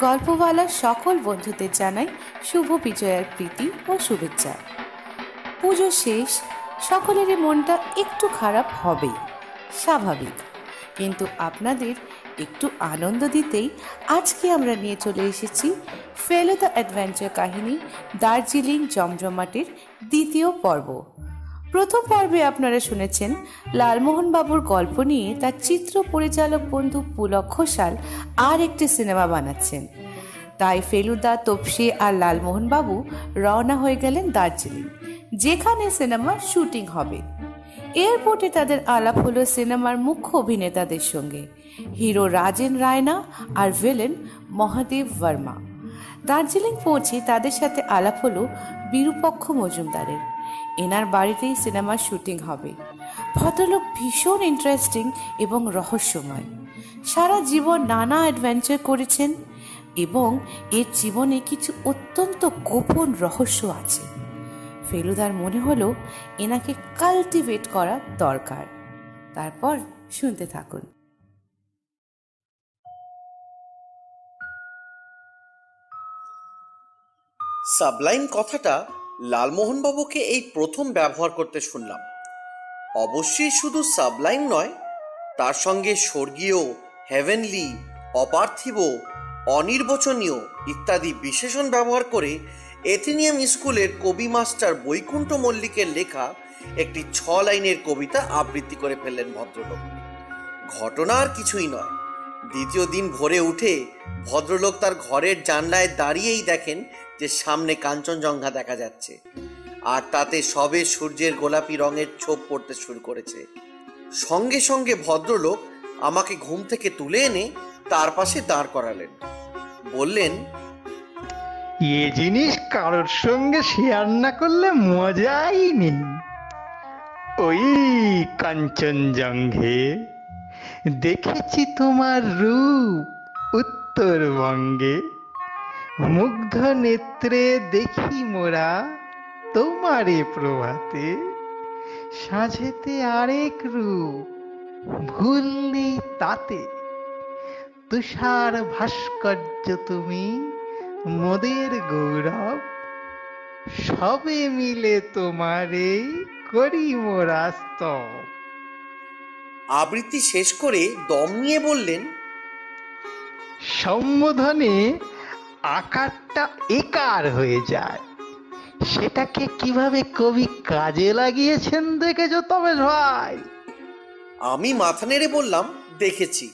গল্পওয়ালার সকল বন্ধুদের জানাই শুভ বিজয়ার প্রীতি ও শুভেচ্ছা। পুজো শেষ, সকলেরই মনটা একটু খারাপ হবেই, স্বাভাবিক। কিন্তু আপনাদের একটু আনন্দ দিতেই আজকে আমরা নিয়ে চলে এসেছি ফেলো দ্য অ্যাডভেঞ্চার কাহিনী দার্জিলিং জমজমাটের দ্বিতীয় পর্ব। প্রথম পর্বে আপনারা শুনেছেন লালমোহন বাবুর গল্প নিয়ে তার চিত্র পরিচালক বন্ধু পুলক ঘোষাল আর একটি সিনেমা বানাচ্ছেন। তাই ফেলুদা, তপসি আর লালমোহন বাবু রওনা হয়ে গেলেন দার্জিলিং, যেখানে সিনেমার শুটিং হবে। এয়ারপোর্টে তাদের আলাপ হলো সিনেমার মুখ্য অভিনেতাদের সঙ্গে, হিরো রাজেন রায়না আর ভিলেন মহাদেব বর্মা দার্জিলিং পৌঁছে তাদের সাথে আলাপ হলো বিরূপক্ষ মজুমদারের। এনার বাড়িতেই সিনেমার শুটিং হবে। ভদ্রলোক ভীষণ ইন্টারেস্টিং এবং রহস্যময়। সারা জীবন নানা অ্যাডভেঞ্চার করেছেন এবং এর জীবনে কিছু অত্যন্ত গোপন রহস্য আছে। ফেলুদার মনে হলো এনাকে কাল্টিভেট করা দরকার। তারপর শুনতে থাকুন। সাবলাইন কথাটা লালমোহনবাবুকে এই প্রথম ব্যবহার করতে শুনলাম। অবশ্যই শুধু সাবলাইম নয়, তার সঙ্গে স্বর্গীয় হেভেনলি অপার্থিব, অনির্বচনীয় ইত্যাদি বিশেষণ ব্যবহার করে এথেনিয়াম স্কুলের কবি মাস্টার বৈকুণ্ঠ মল্লিকের লেখা একটি ছ লাইনের কবিতা আবৃত্তি করে ফেললেন ভদ্রলোক। ঘটনা আর কিছুই নয়। দ্বিতীয় দিন ভোরে উঠে ভদ্রলোক তার ঘরের জানলায় দাঁড়িয়েই দেখেন যে সামনে কাঞ্চনজঙ্ঘা দেখা যাচ্ছে। আর তাতে সবে সূর্যের গোলাপি রঙের ছোপ পড়তে শুরু করেছে। সঙ্গে সঙ্গে ভদ্রলোক আমাকে ঘুম থেকে তুলে এনে তার পাশে দাঁড় করালেন। বললেন, এ জিনিস কারোর সঙ্গে শেয়ার না করলে মজাই নেই। ওই কাঞ্চনজঙ্ঘে দেখেছি তোমার রূপ উত্তরবঙ্গে। মুগ্ধ নেত্রে দেখি মোরা তোমারে প্রভাতে। সাঝেতে আরেক রূপ ভুল নেই তাতে। তুষার ভাস্কর্য তুমি মোদের গৌরব। সবে মিলে তোমারে করি মোরা স্তব। আবৃত্তি শেষ করে দম নিয়ে বললেন সম্বোধনে আকারটা একার হয়ে যায়। সেটাকে কীভাবে কবি কাজে লাগিয়েছেন দেখেছ তবে ভাই? আমি মাথা নেড়ে বললাম দেখেছি।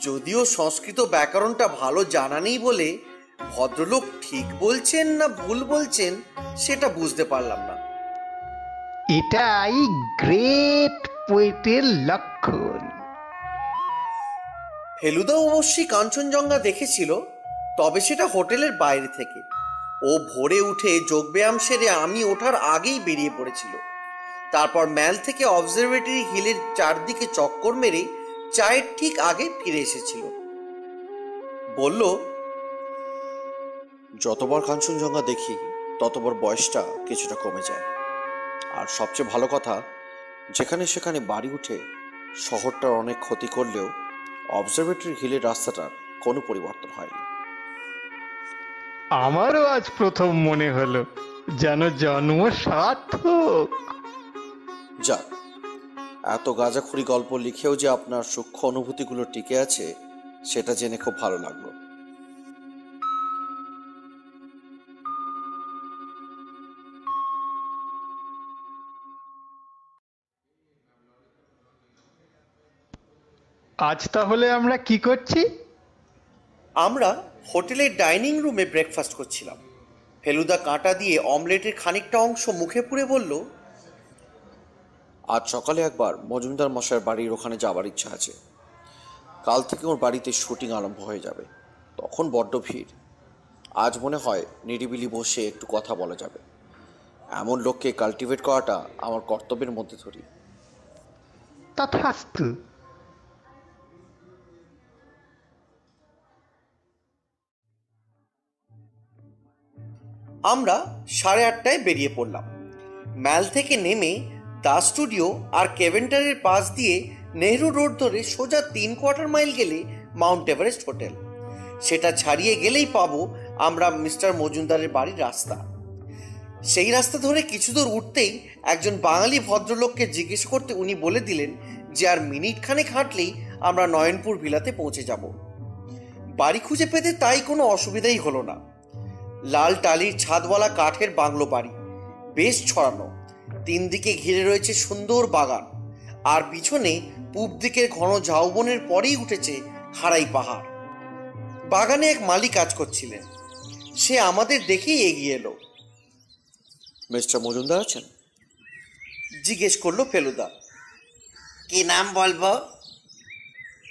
যদিও সংস্কৃত ব্যাকরণটা ভালো জানা নেই বলে ভদ্রলোক ঠিক বলছেন না ভুল বলছেন সেটা বুঝতে পারলাম না। এটাই গ্রেট পোয়েটের লক্ষণ। ফেলুদা অবশ্যই কাঞ্চনজঙ্ঘা দেখেছিল তবে সেটা হোটেলের বাইরে থেকে। ও ভোরে উঠে যোগব্যায়াম সেরে আমি ওঠার আগেই বেরিয়ে পড়েছিল। তারপর ম্যাল থেকে অবজারভেটরি হিলের চারদিকে চক্কর মেরে চায়ের ঠিক আগে ফিরে এসেছিল। বলল, যতবার কাঞ্চনজঙ্ঘা দেখি, ততবার বয়সটা কিছুটা কমে যায়। আর সবচেয়ে ভালো কথা, যেখানে সেখানে বাড়ি উঠে শহরটার অনেক ক্ষতি করলেও অবজারভেটরি হিলের রাস্তাটার কোনো পরিবর্তন হয়নি। আমারও আজ প্রথম মনে হলো যেন জন্ম সার্থক। যাক এত গাঁজাখুরি গল্প লিখেও যে আপনার সূক্ষ্ম অনুভূতিগুলো টিকে আছে সেটা জেনে খুব ভালো লাগল। আজ তাহলে আমরা কি করছি? আমরা হোটেলের ডাইনিং রুমে ব্রেকফাস্ট করছিলাম। ফেলুদা কাঁটা দিয়ে অমলেটের খানিকটা অংশ মুখে পুড়ে বলল আজ সকালে একবার মজুমদার মশাইয়ের বাড়ির ওখানে যাবার ইচ্ছা আছে। কাল থেকে ওর বাড়িতে শুটিং আরম্ভ হয়ে যাবে। তখন বড্ড ভিড়। আজ মনে হয় নিরিবিলি বসে একটু কথা বলা যাবে। এমন লোককে কাল্টিভেট করাটা আমার কর্তব্যের মধ্যে ধরি। তথাস্তু আমরা সাড়ে আটটায় বেরিয়ে পড়লাম। ম্যাল থেকে নেমে দাস স্টুডিও আর কেভেন্টারের পাশ দিয়ে নেহরু রোড ধরে সোজা তিন কোয়ার্টার মাইল গেলে মাউন্ট এভারেস্ট হোটেল। সেটা ছাড়িয়ে গেলেই পাবো আমরা মিস্টার মজুমদারের বাড়ির রাস্তা। সেই রাস্তা ধরে কিছু দূর উঠতেই একজন বাঙালি ভদ্রলোককে জিজ্ঞেস করতে উনি বলে দিলেন যে আর মিনিট খানেক হাঁটলেই আমরা নয়নপুর ভিলাতে পৌঁছে যাব। বাড়ি খুঁজে পেতে তাই কোনো অসুবিধাই হলো না। লাল টালির ছাদওয়ালা কাঠের বাংলো বাড়ি। বেশ ছড়ানো। তিন দিকে ঘিরে রয়েছে সুন্দর বাগান। আর পিছনে পূব দিকের ঘন ঝাউবনের পরেই উঠেছে খাড়াই পাহাড়। বাগানে এক মালি কাজ করছিলেন। সে আমাদের দেখেই এগিয়ে এলো। মিস্টার মজুমদার আছেন? জিজ্ঞেস করল ফেলুদা। কি নাম বলব?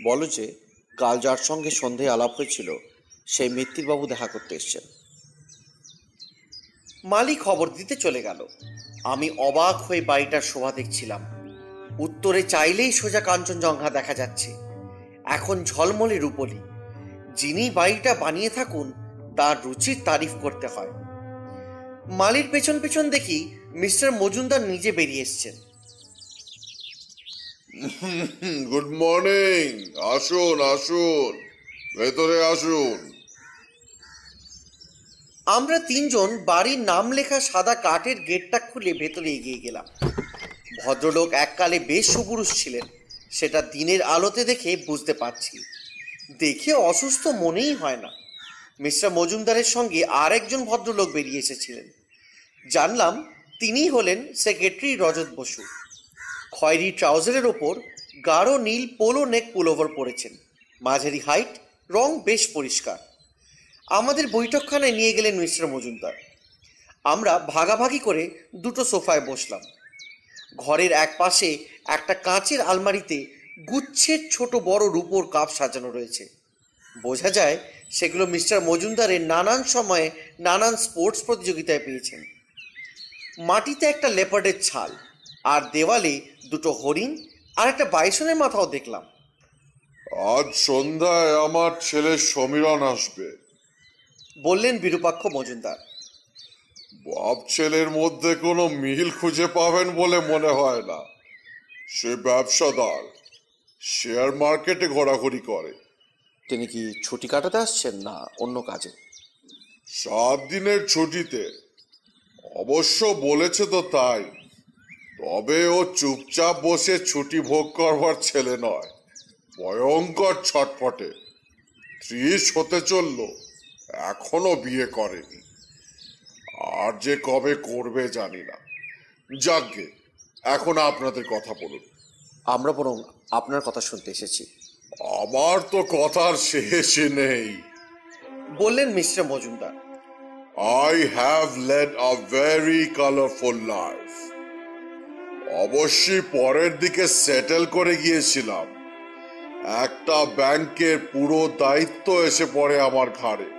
বলো যে কাল যার সঙ্গে সন্ধে আলাপ হয়েছিল সেই মৃত্যুবাবু দেখা করতে এসছেন। মালি খবর দিতে চলে গেল আমি অবাক হয়ে বাড়িটার শোভা দেখছিলাম উত্তরে চাইলেই সোজা কাঞ্চনজঙ্ঘা দেখা যাচ্ছে এখন ঝলমলে রূপলি যিনি বাড়িটা বানিয়ে থাকুন তার রুচির তারিফ করতে হয় মালির পেছন পেছন দেখি মিস্টার মজুমদার নিজে বেরিয়ে এসছেন গুড মর্নিং আসুন আসুন ভেতরে আসুন আমরা তিনজন বাড়ির নাম লেখা সাদা কাঠের গেটটা খুলে ভেতরে এগিয়ে গেলাম। ভদ্রলোক এককালে বেশ সুপুরুষ ছিলেন, সেটা দিনের আলোতে দেখে বুঝতে পারছি। দেখে অসুস্থ মনেই হয় না। মিস্টার মজুমদারের সঙ্গে আর একজন ভদ্রলোক বেরিয়ে এসেছিলেন। জানলাম তিনিই হলেন সেক্রেটারি রজত বসু। খয়েরি ট্রাউজারের ওপর গাঢ় নীল পোলো নেক পুলোভার পরেছেন। মাঝারি হাইট, রং বেশ পরিষ্কার। আমাদের বৈঠকখানায় নিয়ে গেলেন মিস্টার মজুমদার। আমরা ভাগাভাগি করে দুটো সোফায় বসলাম। ঘরের এক পাশে একটা কাঁচের আলমারিতে গুচ্ছের ছোট বড় রূপোর কাপ সাজানো রয়েছে। বোঝা যায় সেগুলো মিস্টার মজুমদারের নানান সময়ে নানান স্পোর্টস প্রতিযোগিতায় পেয়েছেন। মাটিতে একটা লেপার্ডের ছাল আর দেওয়ালে দুটো হরিণ আর একটা বাইসনের মাথাও দেখলাম। আজ সন্ধ্যায় আমার ছেলে সমীরণ আসবে। বললেন বিরূপাক্ষ মজুমদার। বাপ ছেলের মধ্যে কোনো মিল খুঁজে পাবেন বলে মনে হয় না। সে ব্যবসাদার শেয়ার মার্কেটে ঘোরাঘুরি করে। তিনি কি ছুটি কাটাতে আসছেন না অন্য কাজে? সাত দিনের ছুটিতে। অবশ্য বলেছে তো তাই। তবে ও চুপচাপ বসে ছুটি ভোগ করবার ছেলে নয়। ভয়ঙ্কর ছটফটে। ত্রিশ হতে চলল। এখনও বিয়ে করেনি। আর যে কবে করবে জানি না। যাকগে এখন আপনাদের কথা বলুন। আমরা বরং আপনার কথা শুনতে এসেছি। আমার তো কথার শেষই নেই। বললেন mister Majumdar. I have led a very colourful life অবশ্যই পরের দিকে সেটেল করে গিয়েছিলাম। একটা ব্যাংকের পুরো দায়িত্ব এসে পড়ে আমার ঘাড়ে।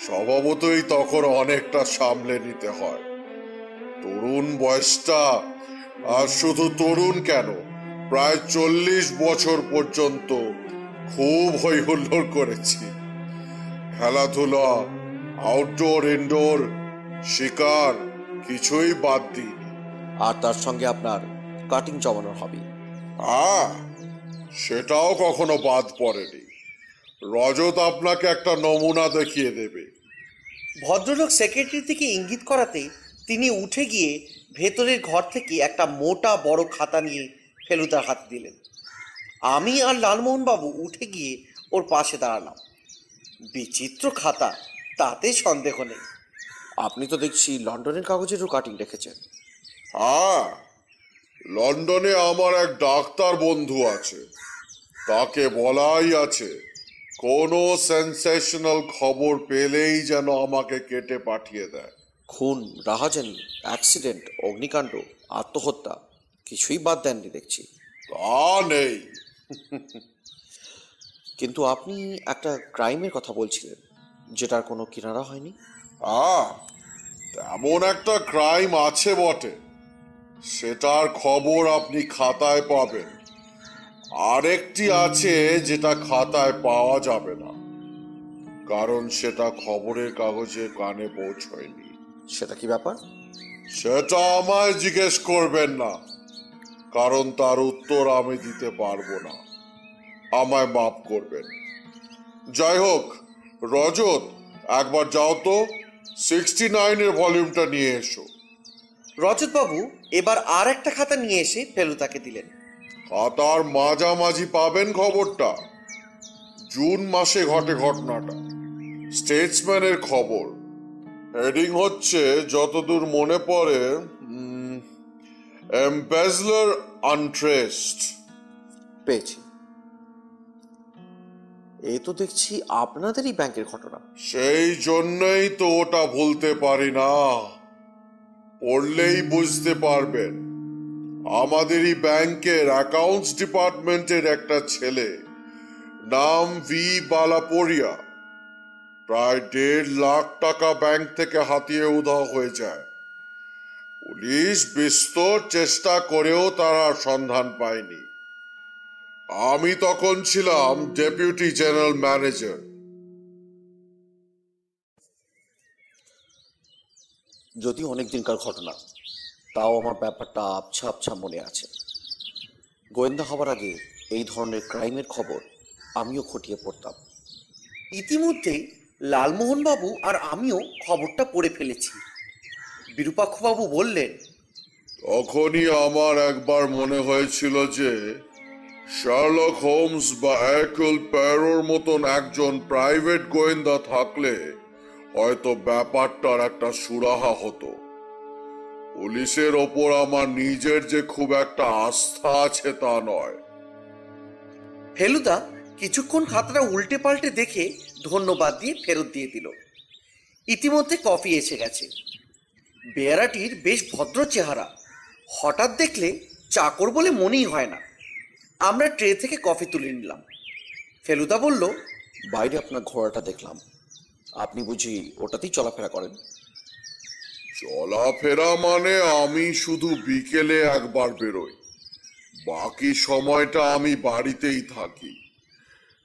স্বভাবতই তখন অনেকটা সামলে নিতে হয়। তরুণ বয়সটা আর শুধু তরুণ কেন প্রায় চল্লিশ বছর পর্যন্ত খুব হই হুল্লোড় করেছি। খেলাধুলা আউটডোর ইনডোর শিকার কিছুই বাদ দিই আর তার সঙ্গে আপনার কাটিং জমানোর হবি হ্যাঁ সেটাও কখনো বাদ পড়েনি। রজত আপনাকে একটা নমুনা দেখিয়ে দেবে। ভদ্রলোক সেক্রেটারি থেকে ইঙ্গিত করাতে তিনি উঠে গিয়ে ভেতরের ঘর থেকে একটা মোটা বড় খাতা নিয়ে ফেলুদার হাতে দিলেন। আমি আর লালমোহনবাবু উঠে গিয়ে ওর পাশে দাঁড়ালাম। বিচিত্র খাতা তাতে সন্দেহ নেই। আপনি তো দেখছি লন্ডনের কাগজেরও কাটিং রেখেছেন হ্যাঁ লন্ডনে আমার এক ডাক্তার বন্ধু আছে। তাকে বলাই আছে কোনো সেন্সেশনাল খবর পেলেই যেন আমাকে কেটে পাঠিয়ে দেয়। খুন রাহাজানি অ্যাক্সিডেন্ট অগ্নিকাণ্ড আত্মহত্যা কিছুই বাদ দেননি দেখছি। তা নেই। কিন্তু আপনি একটা ক্রাইমের কথা বলছিলেন যেটার কোনো কিনারা হয়নি? আহ তেমন একটা ক্রাইম আছে বটে। সেটার খবর আপনি খাতায় পাবেন। আরেকটি আছে যেটা খাতায় পাওয়া যাবে না কারণ সেটা খবরের কাগজে কানে পৌঁছয়নি। সেটা কি ব্যাপার? সেটা আমায় জিজ্ঞেস করবেন না কারণ তার উত্তর আমি দিতে পারব না। আমায় মাফ করবেন। যাই হোক রজত একবার যাও তো সিক্সটি নাইনের ভলিউমটা নিয়ে এসো। রজতবাবু এবার আর একটা খাতা নিয়ে এসে ফেলুদাকে দিলেন। খাতার মাঝামাঝি পাবেন খবরটা। জুন মাসে ঘটে ঘটনাটা। স্টেটসম্যানের খবর। হেডিং হচ্ছে যতদূর মনে পড়ে এম্বেজলার আনট্রেস্ট পেয়েছি। এ তো দেখছি আপনাদেরই ব্যাংকের ঘটনা। সেই জন্যই তো ওটা ভুলতে পারি না। পড়লেই বুঝতে পারবেন। আমাদেরই ব্যাংকের অ্যাকাউন্টস ডিপার্টমেন্টের একটা ছেলে। নাম ভি বালাপোরিয়া। প্রায় দেড় লাখ টাকা ব্যাংক থেকে হাতিয়ে উধাও হয়ে যায়। পুলিশ বিস্তর চেষ্টা করেও তারা সন্ধান পায়নি। আমি তখন ছিলাম ডেপুটি জেনারেল ম্যানেজার। যদিও অনেক দিনকার ঘটনা তাও আমার ব্যাপারটা আবছা আবছা মনে আছে। গোয়েন্দা হবার আগে এই ধরনের ক্রাইমের খবর আমিও খটিয়ে পড়তাম। ইতিমধ্যেই লালমোহনবাবু আর আমিও খবরটা পড়ে ফেলেছি। বিরূপাক্ষবাবু বললেন, তখনই আমার একবার মনে হয়েছিল যে শার্লক হোমস বা অ্যাকুল প্যারোর মতন একজন প্রাইভেট গোয়েন্দা থাকলে হয়তো ব্যাপারটার একটা সুরাহা হতো। পুলিশের ওপর আমার নিজের যে খুব একটা আস্থা আছে তা নয়। ফেলুদা কিছুক্ষণ খাতাটা উল্টে পাল্টে দেখে ধন্যবাদ দিয়ে ফেরত দিয়ে দিল। ইতিমধ্যে কফি এসে গেছে। বেয়ারাটির বেশ ভদ্র চেহারা। হঠাৎ দেখলে চাকর বলে মনেই হয় না। আমরা ট্রে থেকে কফি তুলে নিলাম। ফেলুদা বলল বাইরে আপনার ঘোড়াটা দেখলাম। আপনি বুঝি ওটাতেই চলাফেরা করেন? চলাফেরা মানে আমি শুধু বিকেলে একবার বেরোই। বাকি সময়টা আমি বাড়িতেই থাকি।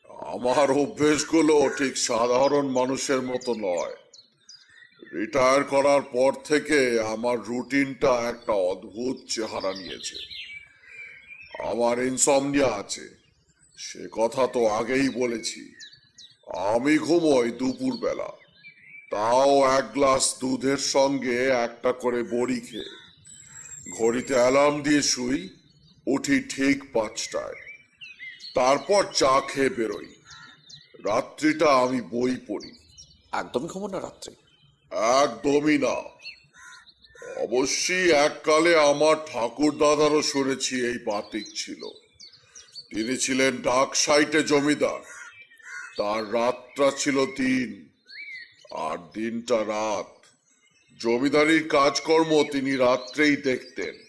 আমার অভ্যেসগুলো ঠিক সাধারণ মানুষের মতো নয়। রিটায়ার করার পর থেকে আমার রুটিনটা একটা অদ্ভুত চেহারা নিয়েছে। আমার ইনসমনিয়া আছে। সে কথা তো আগেই বলেছি। আমি ঘুমোই দুপুরবেলা। তাও এক গ্লাস দুধের সঙ্গে একটা করে বড়ি খেয়ে। ঘড়িতে অ্যালার্ম দিয়ে শুই উঠি ঠিক পাঁচটায়। তারপর চা খেয়ে বেরোই। রাত্রিটা আমি বই পড়ি। একদমই ঘুমো না রাত্রে। একদমই না। অবশ্যই এককালে আমার ঠাকুর দাদারও শুনেছি এই বাতিক ছিল। তিনি ছিলেন ডাক সাইটে জমিদার। তার রাতটা ছিল দিন। আর দিনটা রাত। জমিদারির কাজকর্ম তিনি রাত্রেই দেখতেন।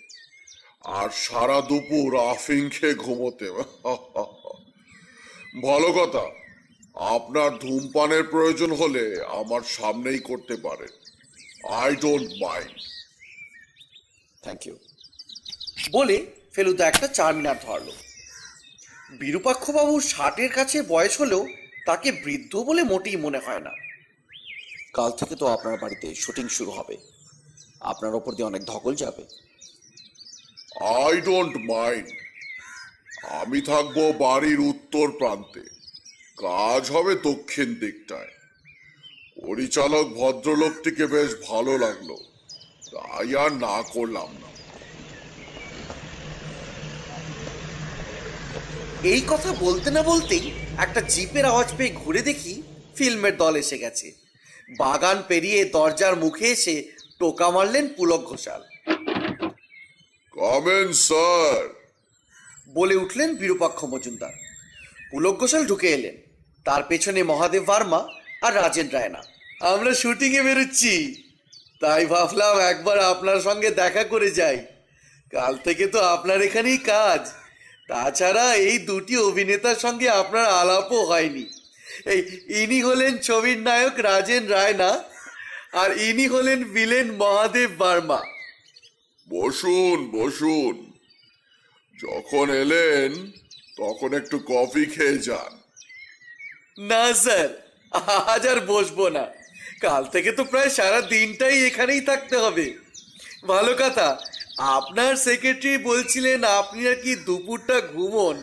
আর সারা দুপুর আফিং খেয়ে ঘুমোতেন ভালো কথা, আপনার ধূমপানের প্রয়োজন হলে আমার সামনেই করতে পারেন। I don't mind thank you বলে ফেলুদা একটা চার চারমিনার ধরলো। বিরূপাক্ষবাবুর ষাটের কাছে বয়স হলেও তাকে বৃদ্ধ বলে মোটেই মনে হয় না। কাল থেকে তো আপনার বাড়িতে শুটিং শুরু হবে। আপনার ওপর দিয়ে অনেক ধকল যাবে। আই ডোন্ট মাইন্ড আমি থাকব বাড়ির উত্তর প্রান্তে। কাজ হবে দক্ষিণ দিকটায়। পরিচালক ভদ্রলোকটিকে বেশ ভালো লাগল। তাই আর না করলাম না। এই কথা বলতে না বলতেই একটা জিপের আওয়াজ পেয়ে ঘুরে দেখি ফিল্মের দল এসে গেছে। বাগান পেরিয়ে দরজার মুখে এসে টোকা মারলেন পুলক ঘোষাল। কমেন স্যার। বলে উঠলেন বিরূপাক্ষ মজুমদার। পুলক ঘোষাল ঢুকে এলেন। তার পেছনে মহাদেব ভার্মা আর রাজেন রায়না। আমরা শুটিংয়ে বেরোচ্ছি। তাই ভাবলাম একবার আপনার সঙ্গে দেখা করে যাই। কাল থেকে তো আপনার এখানেই কাজ। তাছাড়া এই দুটি অভিনেতার সঙ্গে আপনার আলাপও হয়নি। এই ইনি হলেন ছবির নায়ক রাজেন রায়না আর ইনি হলেন ভিলেন মহাদেব বার্মা। বসুন বসুন। যখন এলেন তখন একটু কফি খেয়ে যান। না স্যার আজ আর বসবো না। কাল থেকে তো প্রায় সারা দিনটাই এখানেই থাকতে হবে। ভালো কথা আপনার সেক্রেটারি বলছিলেন আপনি আর কি দুপুরটা ঘুমন।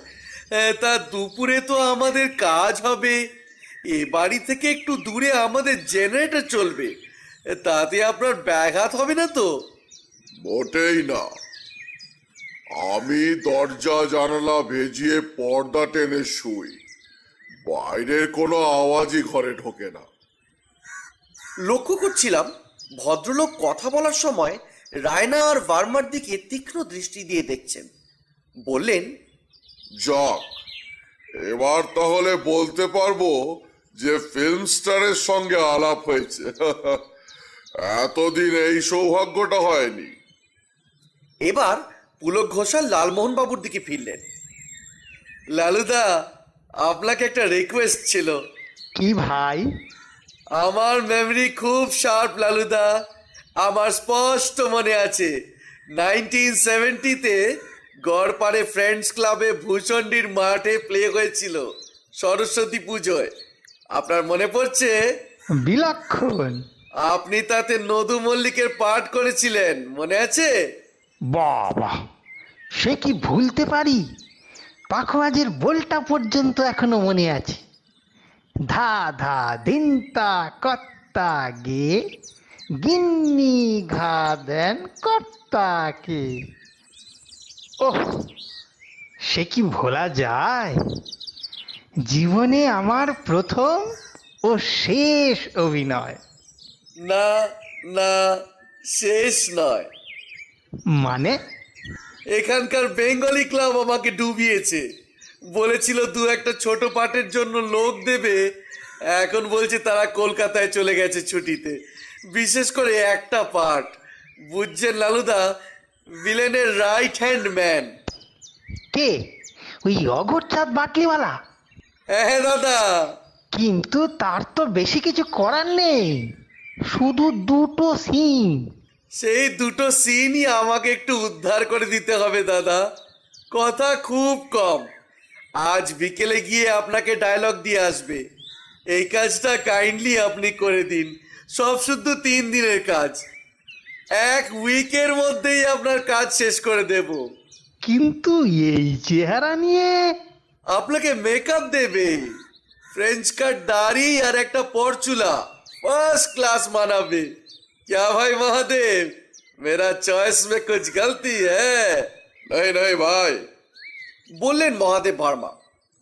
তা দুপুরে তো আমাদের কাজ হবে। এ বাড়ি থেকে একটু দূরে আমাদের জেনারেটর চলবে। তাতে আপনার ব্যাঘাত হবে না তো? মোটেই না। আমি দরজা জানালা ভেজিয়ে পর্দা টেনে শুই। বাইরের কোনো আওয়াজই ঘরে ঢোকে না। লক্ষ্য করছিলাম ভদ্রলোক কথা বলার সময় রায়না আর ভার্মার দিকে তীক্ষ্ণ দৃষ্টি দিয়ে দেখছেন। বললেন যাক এবার তাহলে বলতে পারব যে ফিল্ম স্টারের সঙ্গে আলাপ হয়েছে। এতদিন এই সৌভাগ্যটা হয়নি। এবার পুলক ঘোষাল লালমোহন বাবুর দিকে ফিরলেন। লালুদা আপনাকে একটা রিকোয়েস্ট ছিল। কি ভাই? আমার মেমরি খুব শার্প লালুদা। আমার স্পষ্ট মনে আছে নাইনটিন সেভেন্টিতে গড়পাড়ে ফ্রেন্ডস ক্লাবে ভূষণ্ডির মাঠে প্লে হয়েছিল সরস্বতী পুজোয়। আপনার মনে পড়ছে? বিলক্ষণ। আপনি তাতে নদু মল্লিকের পাঠ করেছিলেন মনে আছে? বাবা সে কি ভুলতে পারি? পাখোয়াজের বোলটা পর্যন্ত এখনও মনে আছে। ধা ধা দিনতা কত্তা গে গিন্নি ঘা দেন কর্তাকে ওহ সে কি ভোলা যায়? জীবনে আমার প্রথম ও শেষ অভিনয়। না না শেষ নয়। মানে? এখানকার বেঙ্গলি ক্লাব আমাকে ডুবিয়েছে। বলেছিল দু একটা ছোট পাটের জন্য লোক দেবে। এখন বলছে তারা কলকাতায় চলে গেছে ছুটিতে। বিশেষ করে একটা পার্ট। বুঝছেন লালুদা? ভিলেনের রাইট হ্যান্ড ম্যান কে? ওই অগরচাঁদ বাটলিওয়ালা? হ্যাঁ দাদা। কিন্তু তার তো বেশি কিছু করার নেই। শুধু দুটো সিন সেই দুটো সিনই আমাকে একটু উদ্ধার করে দিতে হবে দাদা। কথা খুব কম। আজ বিকেলে গিয়ে আপনাকে ডায়লগ দিয়ে আসবে। এই কাজটা কাইন্ডলি আপনি করে দিন। সব শুদ্ধ তিন দিনের কাজ। এক উইকের মধ্যেই আপনার কাজ শেষ করে দেব। কিন্তু এই চেহারা নিয়ে আপনাকে মেকআপ দেবে ফ্রেঞ্চ কাট দাড়ি আর একটা পরচুলা ফার্স্ট ক্লাস মানাবে क्या भाई महादेव मेरा चॉइस में कुछ गलती है নেই নেই ভাই বললেন মহাদেব ভার্মা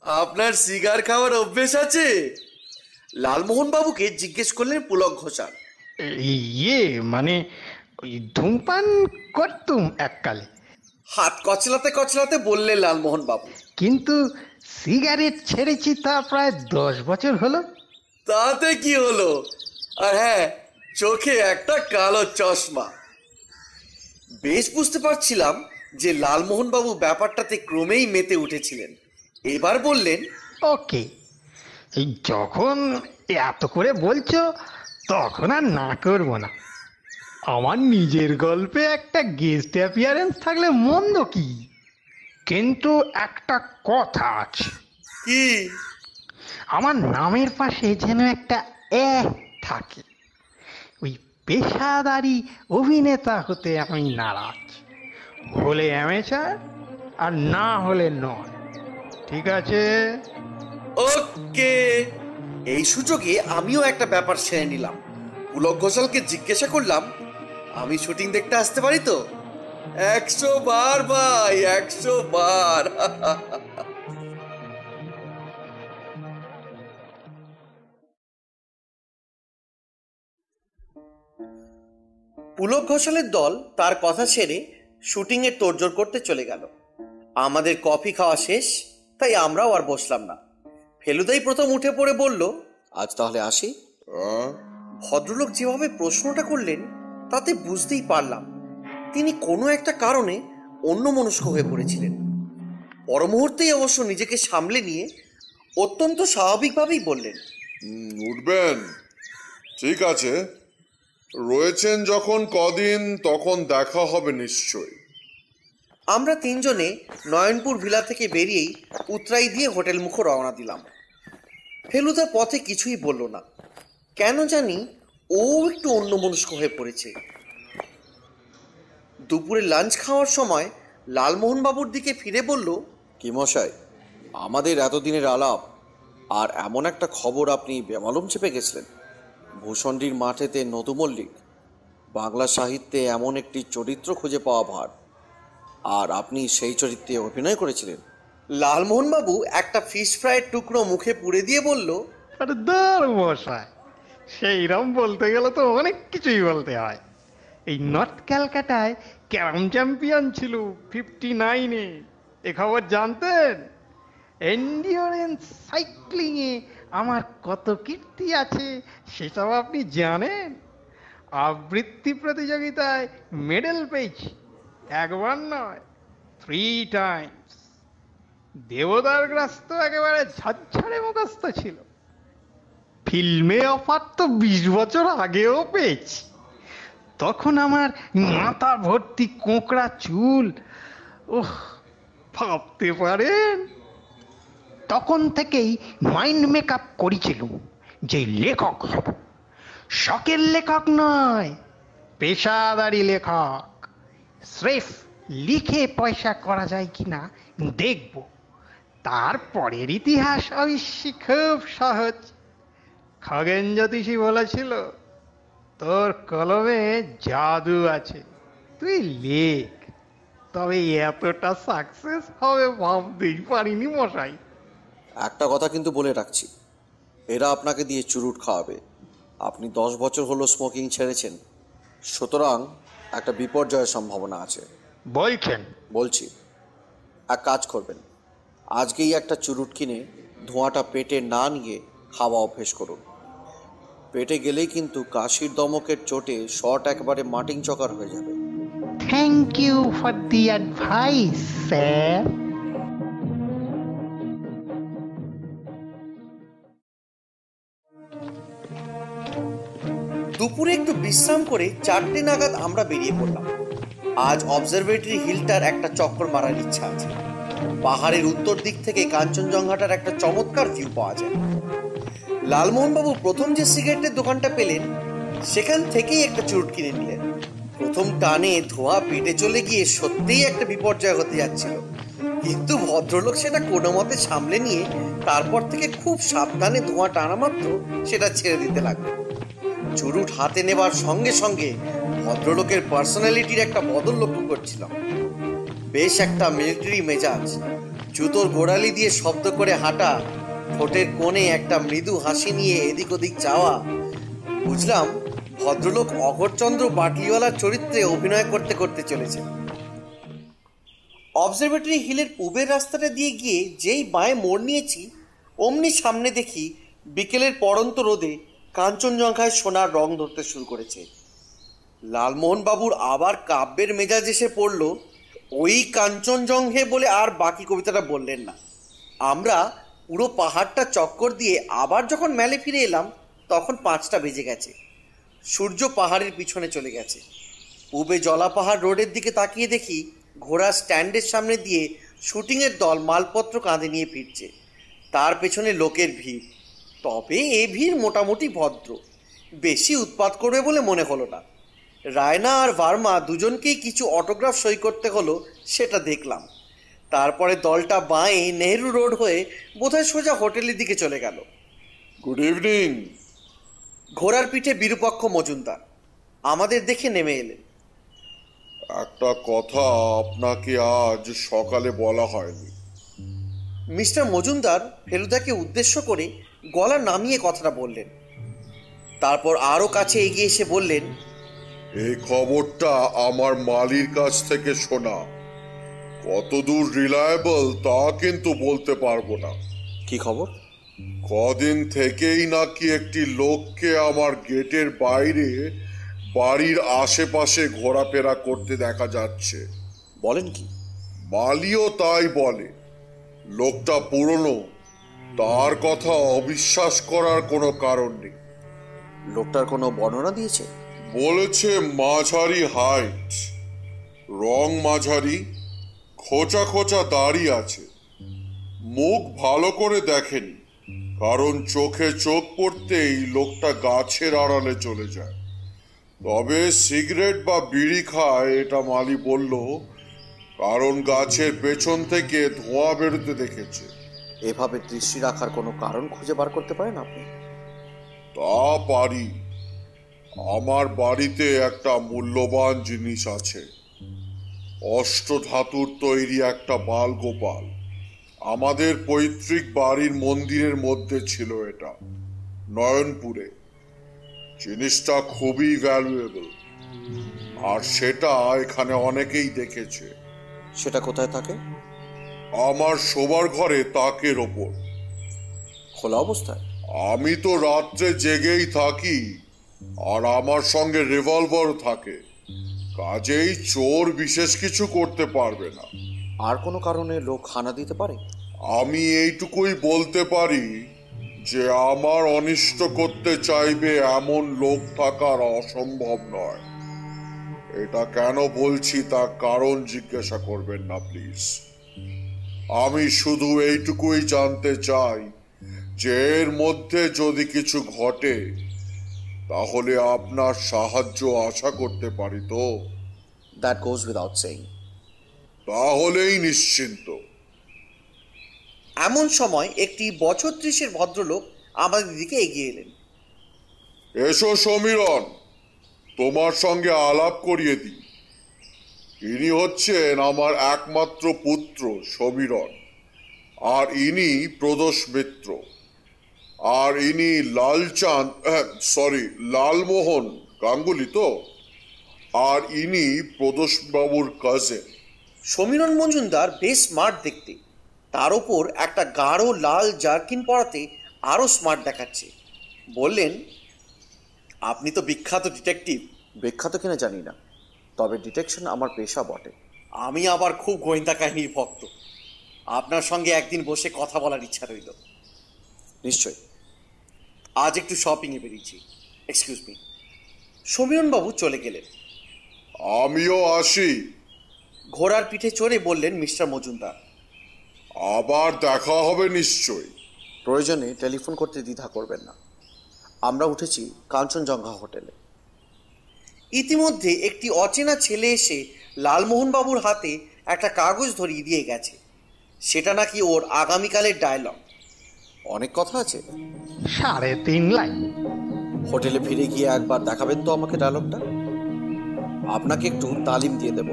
আপনার সিগার খাওয়ার অভ্যেস আছে লালমোহন বাবুকে জিজ্ঞেস করলেন পুলক ঘোষাল ইয়ে মানে ওই ধূমপান করতুম এককালে হাত কচলাতে কচলাতে বললেন লালমোহন বাবু কিন্তু সিগারেট ছেড়েছি তা প্রায় দশ বছর হলো। তাতে কি হলো? আর হ্যাঁ চোখে একটা কালো চশমা। বেশ বুঝতে পারছিলাম যে লালমোহনবাবু ব্যাপারটাতে ক্রমেই মেতে উঠেছিলেন। এবার বললেন ওকে যখন এত করে বলছো তখন আর না করব না। আমার নিজের গল্পে একটা গেস্ট অ্যাপিয়ারেন্স থাকলে মন্দ কি? কিন্তু একটা কথা আছে। কি? আমার নামের পাশে যেন একটা এক থাকে। ওই পেশাদারি অভিনেতা হতে আমি নারাজ। হলে অ্যামেচার আর না হলে নয়। ঠিক আছে? ওকে। এই সুযোগে আমিও একটা ব্যাপার সেরে নিলাম। পুলক ঘোষালকে জিজ্ঞাসা করলাম আমি শুটিং দেখতে আসতে পারি তো? একশো বার ভাই একশো বার। পুলক ঘোষালের দল তার কথা ছেড়ে শুটিংয়ের তোড়জোড় করতে চলে গেল। আমাদের কফি খাওয়া শেষ তাই আমরাও আর বসলাম না। ফেলুদাই প্রথম উঠে পড়ে বলল আজ তাহলে আসি? ভদ্রলোক যেভাবে প্রশ্নটা করলেন তাতে বুঝতেই পারলাম তিনি কোনো একটা কারণে অন্য মনস্ক হয়ে পড়েছিলেন। পরমুহূর্তেই অবশ্য নিজেকে সামলে নিয়ে অত্যন্ত স্বাভাবিকভাবেই বললেন উঠবেন। ঠিক আছে। রয়েছেন যখন কদিন তখন দেখা হবে নিশ্চয়ই। আমরা তিনজনে নয়নপুর ভিলা থেকে বেরিয়েই উতরাই দিয়ে হোটেল মুখো রওনা দিলাম। ফেলুদা পথে কিছুই বলল না। কেন জানি ও একটু অন্যমনস্ক হয়ে পড়েছে। দুপুরে লাঞ্চ খাওয়ার সময় লালমোহন বাবুর দিকে ফিরে বলল কি মশাই আমাদের এতদিনের আলাপ আর এমন একটা খবর আপনি বেমালুম চেপে গেছিলেন। ভূষণ্ডীর মাঠেতে নতু মল্লিক বাংলা সাহিত্যে এমন একটি চরিত্র খুঁজে পাওয়া ভার আর আপনি সেই চরিত্রে অভিনয় করেছিলেন। লালমোহনবাবু একটা ফিশ ফ্রাইয়ের টুকরো মুখে পুড়ে দিয়ে বলল আরে দার মশাই সেইরম বলতে গেলে তো অনেক কিছুই বলতে হয়। এই নর্থ ক্যালকাটায় ক্যারাম চ্যাম্পিয়ন ছিল ফিফটি নাইনে এ খবর জানতেন? এন্ডিওরেন্স সাইক্লিংয়ে আমার কত কীর্তি আছে সেসব আপনি জানেন? আবৃত্তি প্রতিযোগিতায় মেডেল পেয়েছি, একবার নয় থ্রি টাইমস দেবদার গ্রাস তো একেবারে ঝরঝরে মুখস্থ ছিল। ফিল্মে অফার তো বিশ বছর আগেও পেয়েছি। তখন আমার মাথা ভর্তি কোঁকড়া চুল। ওহ ভাবতে পারেন? তখন থেকেই মাইন্ড মেকআপ করেছিলুম যে লেখক হব। শখের লেখক নয়, পেশাদারি লেখক। স্রেফ লিখে পয়সা করা যায় কিনা দেখব। তারপরের ইতিহাস অবশ্যই খুব সহজ। খগেন জ্যোতিষী বলেছিল তোর কলমে জাদু আছে। তুই লেখ। তবে এতটা সাকসেস হবে ভাবতেই পারিনি মশাই। একটা কথা কিন্তু বলে রাখছি। এরা আপনাকে দিয়ে চুরুট খাওয়াবে। আপনি দশ বছর হলো স্মোকিং ছেড়েছেন। সুতরাং একটা বিপর্যয়ের সম্ভাবনা আছে। বলছেন। বলছি এক কাজ করবেন। আজকেই একটা চুরুট কিনে ধোঁয়াটা পেটে না নিয়ে খাওয়া অভ্যেস করুন। পেটে গেলেই কিন্তু কাশির দমকের চোটে শট একবারে মাটিং চকার হয়ে যাবে। Thank you for the advice sir দুপুরে একটু বিশ্রাম করে চারটে নাগাদ আমরা বেরিয়ে পড়লাম। আজ অবজারভেটরি হিলটার একটা চক্কর মারার ইচ্ছা আছে। পাহাড়ের উত্তর দিক থেকে কাঞ্চনজঙ্ঘাটার একটা চমৎকার ভিউ পাওয়া যায়। লালমোহনবাবু প্রথম যে সিগারেটের দোকানটা পেলেন, সেখান থেকেই একটা চুরুট কিনে নিলেন। প্রথম টানে ধোঁয়া পেটে চলে গিয়ে সত্যিই একটা বিপর্যয় হতে যাচ্ছিল। কিন্তু ভদ্রলোক সেটা কোনো মতে সামলে নিয়ে তারপর থেকে খুব সাবধানে ধোঁয়া টানা মাত্র সেটা ছেড়ে দিতে লাগল। চুরুট হাতে নেবার সঙ্গে সঙ্গে ভদ্রলোকের পার্সোনালিটির একটা বদল লক্ষ্য করছিলাম। বেশ একটা মিলিটারি মেজাজ, জুতোর গোড়ালি দিয়ে শব্দ করে হাঁটা ঠোঁটের কোণে একটা মৃদু হাসি নিয়ে এদিক ওদিক যাওয়া। বুঝলাম, ভদ্রলোক অঘরচন্দ্র বাটলিওয়ালার চরিত্রে অভিনয় করতে করতে চলেছে। অবজারভেটরি হিলের পূবের রাস্তাটা দিয়ে গিয়ে যেই বাঁয়ে মোড় নিয়েছি, অমনি সামনে দেখি বিকেলের পড়ন্ত রোদে কাঞ্চনজঙ্ঘায় সোনার রং ধরতে শুরু করেছে। লালমোহন বাবুর আবার কাব্যের মেজাজ এসে পড়ল, ওই কাঞ্চনজঙ্ঘে বলে আর বাকি কবিতাটা বললেন না। আমরা পুরো পাহাড়টা চক্কর দিয়ে আবার যখন মেলে ফিরে এলাম, তখন পাঁচটা বেজে গেছে। সূর্য পাহাড়ের পিছনে চলে গেছে। পূবে জলাপাহাড় রোডের দিকে তাকিয়ে দেখি ঘোড়া স্ট্যান্ডের সামনে দিয়ে শুটিংয়ের দল মালপত্র কাঁধে নিয়ে ফিরছে। তার পেছনে লোকের ভিড়। তবে এ ভিড় মোটামুটি ভদ্র। বেশি উৎপাত করবে বলে মনে হলো না। রায়না আর ভার্মা দুজনকেই কিছু অটোগ্রাফ সই করতে হলো, সেটা দেখলাম। তারপরে দলটা বাঁয়ে নেহেরু রোড হয়ে বোধহয় সোজা হোটেলের দিকে চলে গেল। গুড ইভিনিং ঘোড়ার পিঠে বিরূপক্ষ মজুমদার। আমাদের দেখে নেমে এলেন। একটা কথা আপনাকে আজ সকালে বলা হয়নি। মিস্টার মজুমদার ফেলুদাকে উদ্দেশ্য করে গলা নামিয়ে কথাটা বললেন। তারপর আরও কাছে এগিয়ে এসে বললেন এই খবরটা আমার মালির কাছ থেকে শোনা। কতদূর রিলায়েবল তা কিন্তু বলতে পারব না। কি খবর? কদিন থেকেই নাকি একটি লোককে আমার গেটের বাইরে বাড়ির আশেপাশে ঘোরাফেরা করতে দেখা যাচ্ছে। বলেন কি? মালিও তাই বলে। লোকটা পুরনো তার কথা অবিশ্বাস করার কোনো কারণ নেই। লোকটার কোনো বর্ণনা দিয়েছে? বলেছে মাঝারি হাইট রং মাঝারি খোঁচা খোঁচা দাড়ি আছে। মুখ ভালো করে দেখেনি কারণ চোখে চোখ পড়তেই লোকটা গাছের আড়ালে চলে যায়। তবে সিগারেট বা বিড়ি খায় এটা মালি বলল কারণ গাছের পেছন থেকে ধোঁয়া বেরোতে দেখেছে। এভাবে দৃষ্টি রাখার কোনো কারণ খুঁজে বার করতে পারেন আপনি? তা পারি। আমার বাড়িতে একটা মূল্যবান জিনিস আছে। অষ্টধাতুর তৈরি একটা বাল গোপাল আমাদের পৈতৃক বাড়ির মন্দিরের মধ্যে ছিল এটা নয়নপুরে। জিনিসটা খুবই ভ্যালুয়েবল আর সেটা এখানে অনেকেই দেখেছে। সেটা কোথায় থাকে? আমার শোবার ঘরে তাকের ওপর। খোলা অবস্থায়? আমি তো রাত্রে জেগেই থাকি আর আমার সঙ্গে রিভলভার থাকে। কাজেই চোর বিশেষ কিছু করতে পারবে না। আর কোনো কারণে লোক হানা দিতে পারে? আমি এইটুকুই বলতে পারি যে আমার অনিষ্ট করতে চাইবে এমন লোক থাকার অসম্ভব নয়। এটা কেন বলছি তার কারণ জিজ্ঞাসা করবেন না প্লিজ। আমি শুধু এইটুকুই জানতে চাই যে এর মধ্যে যদি কিছু ঘটে তাহলে আপনার সাহায্য আশা করতে পারি তো? দ্যাট গোজ উইদাউট সেইং তাহলেই নিশ্চিন্ত। এমন সময় একটি বছর ত্রিশের ভদ্রলোক আমাদের দিকে এগিয়ে এলেন। এসো সমীরণ তোমার সঙ্গে আলাপ করিয়ে দিই। ইনি হচ্ছেন আমার একমাত্র পুত্র সমীরণ আর ইনি প্রদোষ মিত্র। আর ইনি লালচাঁদ সরি লালমোহন গাঙ্গুলি তো? আর ইনি প্রদোষবাবুর কাজেন সমীরণ মজুমদার বেশ স্মার্ট দেখতে। তার ওপর একটা গাঢ় লাল জার্কিন পরাতে আরও স্মার্ট দেখাচ্ছে। বললেন আপনি তো বিখ্যাত ডিটেকটিভ বিখ্যাত কিনা জানি না তবে ডিটেকশন আমার পেশা বটে। আমি আবার খুব গোয়েন্দা কাহিনীর ভক্ত। আপনার সঙ্গে একদিন বসে কথা বলার ইচ্ছা রইল। নিশ্চয় আজ একটু শপিংয়ে বেরিয়েছি। এক্সকিউজ মি সমীরণবাবু চলে গেলেন। আমিও আসি। ঘোড়ার পিঠে চড়ে বললেন মিস্টার মজুমদার। আবার দেখা হবে নিশ্চয়ই প্রয়োজনে টেলিফোন করতে দ্বিধা করবেন না। আমরা উঠেছি কাঞ্চনজঙ্ঘা হোটেলে। ইতিমধ্যে একটি অচেনা ছেলে এসে লালমোহনবাবুর হাতে একটা কাগজ ধরিয়ে দিয়ে গেছে। সেটা নাকি ওর আগামীকালের ডায়লগ অনেক কথা আছে। সাড়ে তিন লাইন। হোটেলে ফিরে গিয়ে একবার দেখাবেন তো আমাকে ডায়লগটা আপনাকে একটু তালিম দিয়ে দেব।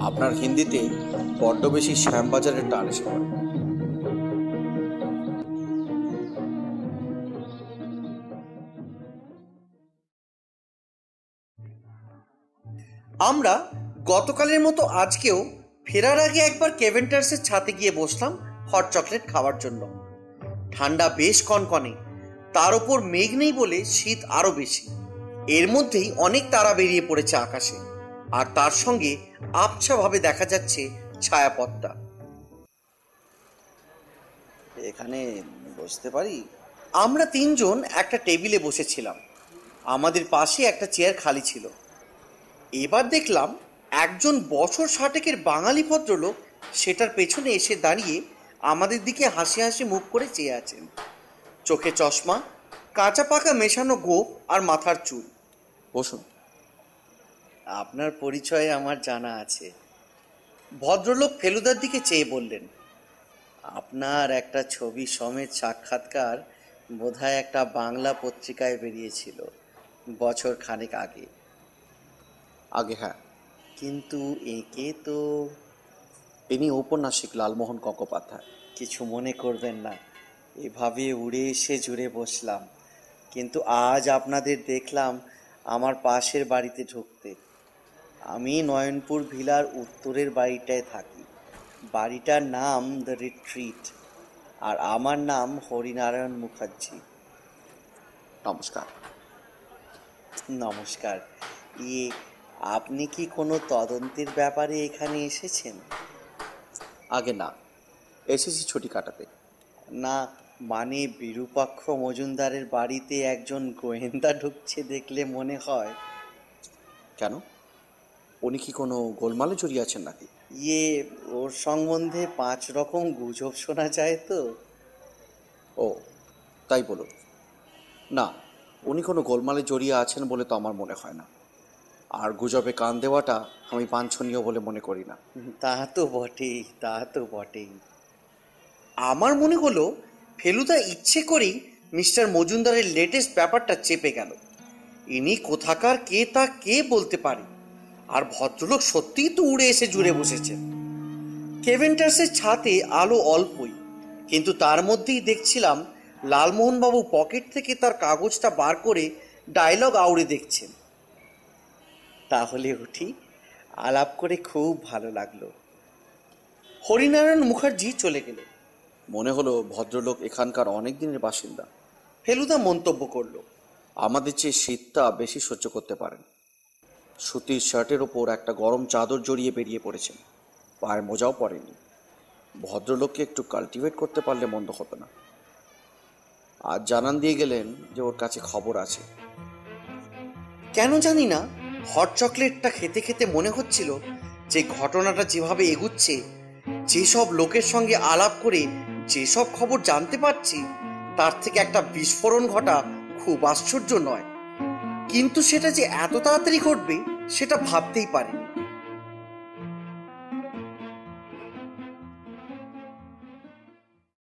আপনার হিন্দিতে বড্ড বেশি শ্যামবাজারের টান এসে পড়ে। আমরা গতকালের মতো আজকেও ফেরার আগে একবার কেভেন্টার্সের ছাতে গিয়ে বসলাম হট চকলেট খাওয়ার জন্য। ঠান্ডা বেশ কনকনে। তার উপর মেঘ নেই বলে শীত আরও বেশি। এর মধ্যেই অনেক তারা বেরিয়ে পড়েছে আকাশে। আর তার সঙ্গে আবছাভাবে দেখা যাচ্ছে ছায়াপথটা। এখানে বসতে পারি? আমরা তিনজন একটা টেবিলে বসেছিলাম। আমাদের পাশে একটা চেয়ার খালি ছিল। এবার দেখলাম একজন বছর ষাটেকের বাঙালি ভদ্রলোক সেটার পেছনে এসে দাঁড়িয়ে আমাদের দিকে হাসি হাসি মুখ করে চেয়ে আছেন। চোখে চশমা কাঁচা পাকা মেশানো গোপ আর মাথার চুল। বসুন। আপনার পরিচয় আমার জানা আছে। ভদ্রলোক ফেলুদার দিকে চেয়ে বললেন আপনার একটা ছবি সমেত সাক্ষাৎকার বোধহয় একটা বাংলা পত্রিকায় বেরিয়েছিল বছর খানেক আগে। আগে হ্যাঁ। কিন্তু একে তো ইনি ঔপন্যাসিক লালমোহন গঙ্গোপাধ্যায়। কিছু মনে করবেন না। এভাবে উড়ে এসে জুড়ে বসলাম। কিন্তু আজ আপনাদের দেখলাম আমার পাশের বাড়িতে ঢুকতে। আমি নয়নপুর ভিলার উত্তরের বাড়িটায় থাকি। বাড়িটার নাম দ্য রিট্রিট আর আমার নাম হরিনারায়ণ মুখার্জি। নমস্কার। নমস্কার। ইয়ে আপনি কি কোনো তদন্তের ব্যাপারে এখানে এসেছেন? আগে না। এসেছি ছুটি কাটাতে। না মানে বিরূপাক্ষ মজুমদারের বাড়িতে একজন গোয়েন্দা ঢুকছে দেখলে মনে হয়। কেন? উনি কি কোনো গোলমালে জড়িয়ে আছেন নাকি? ইয়ে ওর সম্বন্ধে পাঁচ রকম গুজব শোনা যায় তো। ও তাই বলুন। না উনি কোনো গোলমালে জড়িয়ে আছেন বলে তো আমার মনে হয় না। আর গুজবে কান দেওয়াটা আমি বাঞ্ছনীয় বলে মনে করি না। তা তো বটেই তা তো বটেই। আমার মনে হলো ফেলুদা ইচ্ছে করেই মিস্টার মজুমদারের লেটেস্ট ব্যাপারটা চেপে গেল। ইনি কোথাকার কে তা কে বলতে পারে? আর ভদ্রলোক সত্যিই তো উড়ে এসে জুড়ে বসেছেন। কেভেন্টার্সের ছাতে আলো অল্পই কিন্তু তার মধ্যেই দেখছিলাম লালমোহনবাবু পকেট থেকে তার কাগজটা বার করে ডায়লগ আউড়ে দেখছেন। তাহলে উঠি। আলাপ করে খুব ভালো লাগল। হরিনারায়ণ মুখার্জি চলে গেল মনে হলো ভদ্রলোক এখানকার অনেক দিনের বাসিন্দা। ফেলুদা মন্তব্য করল আমাদের চেয়ে শীতটা বেশি সহ্য করতে পারেন। সুতির শার্টের ওপর একটা গরম চাদর জড়িয়ে বেরিয়ে পড়েছেন। পায়ের মোজাও পড়েনি ভদ্রলোককে একটু কাল্টিভেট করতে পারলে মন্দ হতো না। আর জানান দিয়ে গেলেন যে ওর কাছে খবর আছে। কেন জানি না হট চকলেটটা খেতে খেতে মনে হচ্ছিল যে ঘটনাটা যেভাবে এগুচ্ছে, যেসব লোকের সঙ্গে আলাপ করে যেসব খবর জানতে পারছি, তার থেকে একটা বিস্ফোরণ ঘটা খুব আশ্চর্য নয়। কিন্তু সেটা যে এত তাড়াতাড়ি ঘটবে, সেটা ভাবতেই পারিনি।